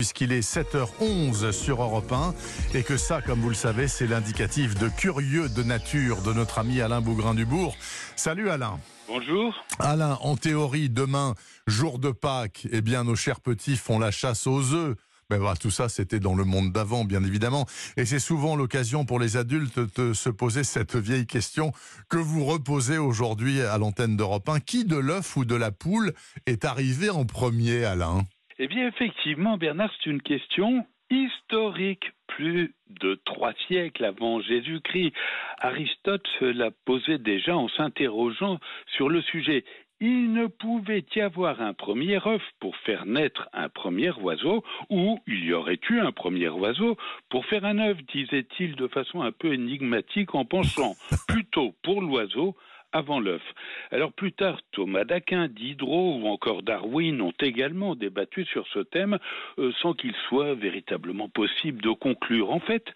puisqu'il est 7h11 sur Europe 1 et que ça, comme vous le savez, c'est l'indicatif de curieux de nature de notre ami Alain Bougrain-Dubourg. Salut Alain. Bonjour. Alain, en théorie, demain, jour de Pâques, eh bien, nos chers petits font la chasse aux œufs. Ben voilà, tout ça, c'était dans le monde d'avant, bien évidemment. Et c'est souvent l'occasion pour les adultes de se poser cette vieille question que vous reposez aujourd'hui à l'antenne d'Europe 1. Qui de l'œuf ou de la poule est arrivé en premier, Alain? Eh bien, effectivement, Bernard, c'est une question historique. Plus de trois siècles avant Jésus-Christ, Aristote l'a posé déjà en s'interrogeant sur le sujet. Il ne pouvait y avoir un premier œuf pour faire naître un premier oiseau, ou il y aurait eu un premier oiseau pour faire un œuf, disait-il de façon un peu énigmatique en pensant plutôt pour l'oiseau avant l'œuf. Alors plus tard, Thomas d'Aquin, Diderot ou encore Darwin ont également débattu sur ce thème euh, sans qu'il soit véritablement possible de conclure. En fait,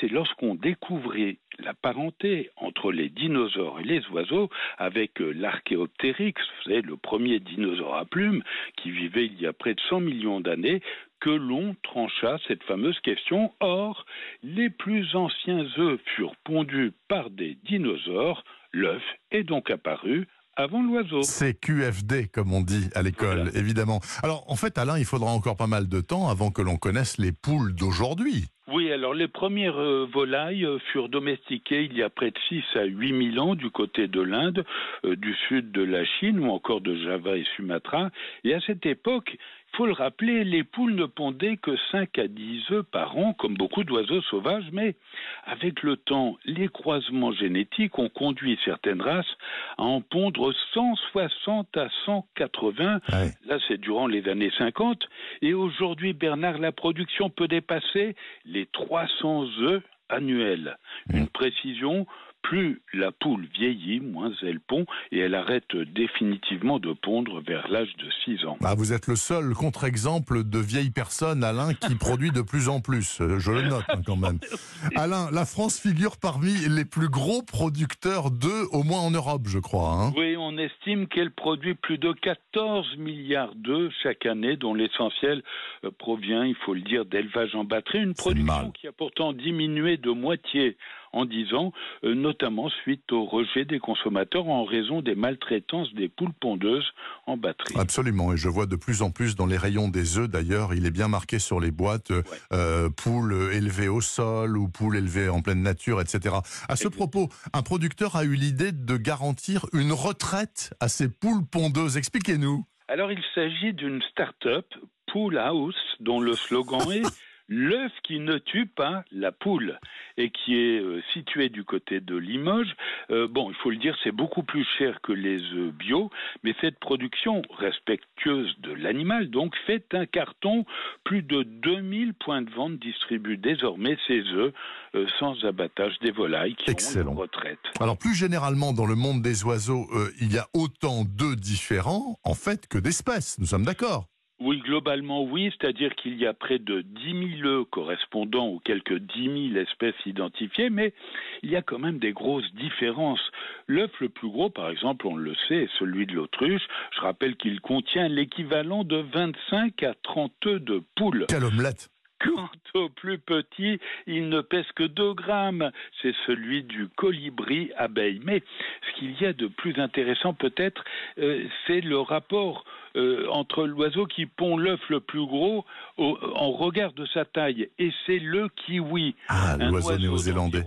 c'est lorsqu'on découvrait la parenté entre les dinosaures et les oiseaux avec euh, l'archéoptérix, le premier dinosaure à plumes qui vivait il y a près de 100 millions d'années, que l'on trancha cette fameuse question. Or, les plus anciens œufs furent pondus par des dinosaures, l'œuf est donc apparu avant l'oiseau. C'est QFD, comme on dit à l'école, évidemment. Alors, en fait, Alain, il faudra encore pas mal de temps avant que l'on connaisse les poules d'aujourd'hui. Oui, alors les premières euh, volailles euh, furent domestiquées il y a près de 6 à 8 000 ans du côté de l'Inde, euh, du sud de la Chine ou encore de Java et Sumatra. Et à cette époque, faut le rappeler, les poules ne pondaient que 5 à 10 œufs par an, comme beaucoup d'oiseaux sauvages, mais avec le temps, les croisements génétiques ont conduit certaines races à en pondre 160 à 180. Là, c'est durant les années 50. Et aujourd'hui, Bernard, la production peut dépasser les 300 œufs annuels. Une précision plus la poule vieillit, moins elle pond et elle arrête définitivement de pondre vers l'âge de 6 ans. Ah, vous êtes le seul contre-exemple de vieille personne, Alain, qui produit de plus en plus. Je le note hein, quand même. Alain, la France figure parmi les plus gros producteurs d'œufs, au moins en Europe, je crois. Hein. Oui, on estime qu'elle produit plus de 14 milliards d'œufs chaque année, dont l'essentiel euh, provient, il faut le dire, d'élevage en batterie. Une production qui a pourtant diminué de moitié en 10 ans, euh, notamment suite au rejet des consommateurs en raison des maltraitances des poules pondeuses en batterie. Absolument, et je vois de plus en plus dans les rayons des œufs d'ailleurs, il est bien marqué sur les boîtes, euh, poules élevées au sol ou poules élevées en pleine nature, etc. À ce propos, un producteur a eu l'idée de garantir une retraite à ces poules pondeuses. Expliquez-nous. Alors il s'agit d'une start-up, Pool House, dont le slogan est l'œuf qui ne tue pas la poule et qui est euh, situé du côté de Limoges. Euh, bon, il faut le dire, c'est beaucoup plus cher que les œufs bio, mais cette production respectueuse de l'animal, donc, fait un carton. Plus de 2000 points de vente distribuent désormais ces œufs euh, sans abattage des volailles qui Excellent. ont retraite. Alors, plus généralement, dans le monde des oiseaux, il y a autant d'œufs différents, en fait, que d'espèces. Nous sommes d'accord oui, globalement, oui. C'est-à-dire qu'il y a près de 10 000 œufs correspondant aux quelques 10 000 espèces identifiées, mais il y a quand même des grosses différences. L'œuf le plus gros, par exemple, on le sait, est celui de l'autruche. Je rappelle qu'il contient l'équivalent de 25 à 30 œufs de poule. Quelle omelette Quant au plus petit, il ne pèse que 2 grammes. C'est celui du colibri abeille. Mais ce qu'il y a de plus intéressant peut-être, euh, c'est le rapport euh, entre l'oiseau qui pond l'œuf le plus gros en regard de sa taille. Et c'est le kiwi. Ah, l'oiseau néo-zélandais.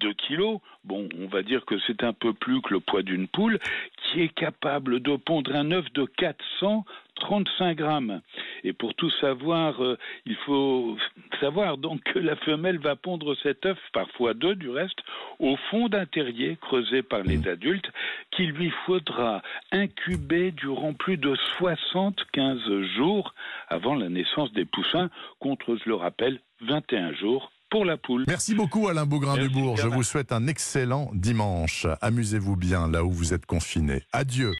2 kilos, bon, on va dire que c'est un peu plus que le poids d'une poule, qui est capable de pondre un œuf de 435 grammes. Et pour tout savoir, euh, il faut savoir donc que la femelle va pondre cet œuf, parfois deux du reste, au fond d'un terrier creusé par les mmh. adultes, qu'il lui faudra incuber durant plus de 75 jours avant la naissance des poussins, contre, je le rappelle, 21 jours pour la poule. Merci beaucoup Alain Bougrain-Dubourg. Je vous souhaite un excellent dimanche. Amusez-vous bien là où vous êtes confiné. Adieu.